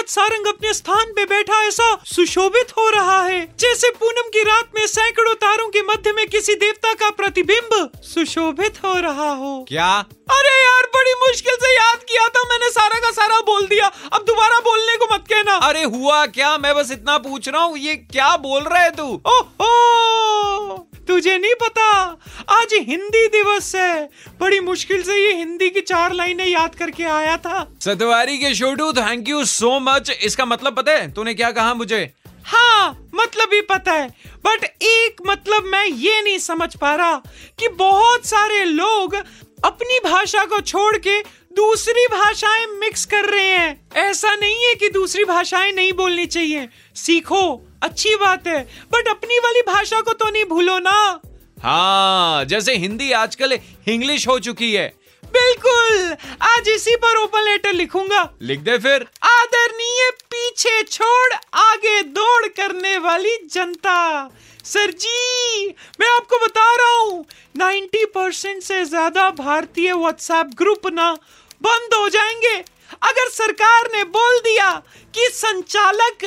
आज सारंग अपने स्थान पे बैठा ऐसा सुशोभित हो रहा है। जैसे पूनम की रात में सैकड़ों तारों के मध्य में किसी देवता का प्रतिबिंब सुशोभित हो रहा हो। क्या? अरे यार बड़ी मुश्किल से याद किया था मैंने सारा का सारा बोल दिया। अब दोबारा बोलने को मत कहना। अरे हुआ क्या? मैं बस इतना पूछ रहा हूँ ये क्या बोल रहा है तू? ओहो! तुझे नहीं पता आज हिंदी दिवस है। बड़ी मुश्किल से ये हिंदी की चार लाइनें याद करके आया था। सतवारी के Chhotu thank you so much इसका मतलब पता है? तूने क्या कहा मुझे? हाँ मतलब ही पता है। बट एक मतलब मैं ये नहीं समझ पा रहा कि बहुत सारे लोग अपनी भाषा को छोड़ के दूसरी भाषाएँ मिक्स कर रहे हैं। ऐसा नहीं है कि दूसरी भाषाएँ नहीं बोलनी चाहिए। सीखो अच्छी बात है बट अपनी वाली भाषा को तो नहीं भूलो ना। हाँ जैसे हिंदी आजकल इंग्लिश हो चुकी है। बिल्कुल! आज इसी पर ओपन लेटर लिखूँगा। लिख दे फिर। आदरणीय पीछे छोड़ आगे दौड़ करने वाली जनता। सर जी मैं आपको बता रहा हूँ 90 परसेंट से ज़्यादा भारतीय व्हाट्सएप ग्रुप ना बंद हो जाएँगे। अगर सरकार ने बोल दिया कि संचालक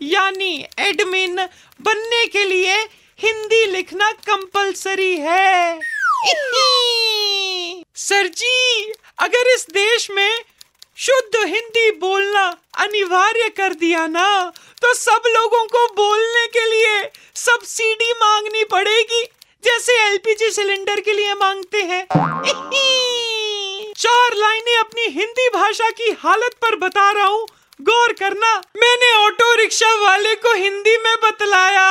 यानी एडमिन बनने के लिए हिंदी लिखना कंपलसरी है। सर जी, अगर इस देश में शुद्ध हिंदी बोलना अनिवार्य कर दिया ना तो सब लोगों को बोलने के लिए सब्सिडी मांगनी पड़ेगी। जैसे एलपीजी सिलेंडर के लिए मांगते हैं? चार लाइनें अपनी हिंदी भाषा की हालत पर बता रहा हूँ। गौर करना, मैंने ऑटो रिक्शा वाले को हिंदी में बतलाया।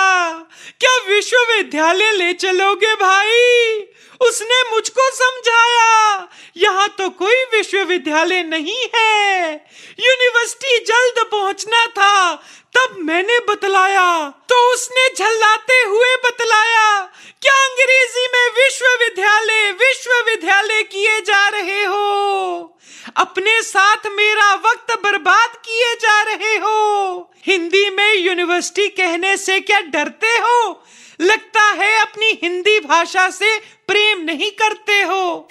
क्या विश्वविद्यालय ले चलोगे भाई? उसने मुझको समझाया। यहाँ तो कोई विश्वविद्यालय नहीं है। यूनिवर्सिटी जल्द पहुँचना था, तब मैंने बतलाया। तो उसने झल्लाते हुए बतलाया क्या अंग्रेज़ी में विश्वविद्यालय विश्वविद्यालय किए जा रहे हो? अपने साथ मेरा वक्त बर्बाद किए जा रहे हो? हिंदी में यूनिवर्सिटी कहने से क्या डरते हो? लगता है अपनी हिंदी भाषा से प्रेम नहीं करते हो।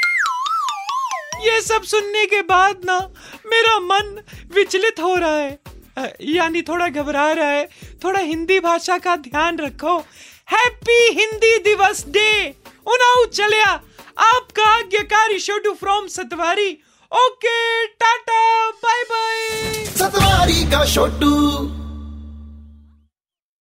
ये सब सुनने के बाद ना मेरा मन विचलित हो रहा है। यानी थोड़ा घबरा रहा है। थोड़ा हिंदी भाषा का ध्यान रखो। हैप्पी हिंदी दिवस डे उनाऊ चलिया आपका आज्ञाकारी Chhotu from Satwari. Okay tata bye bye Satwari का छोटू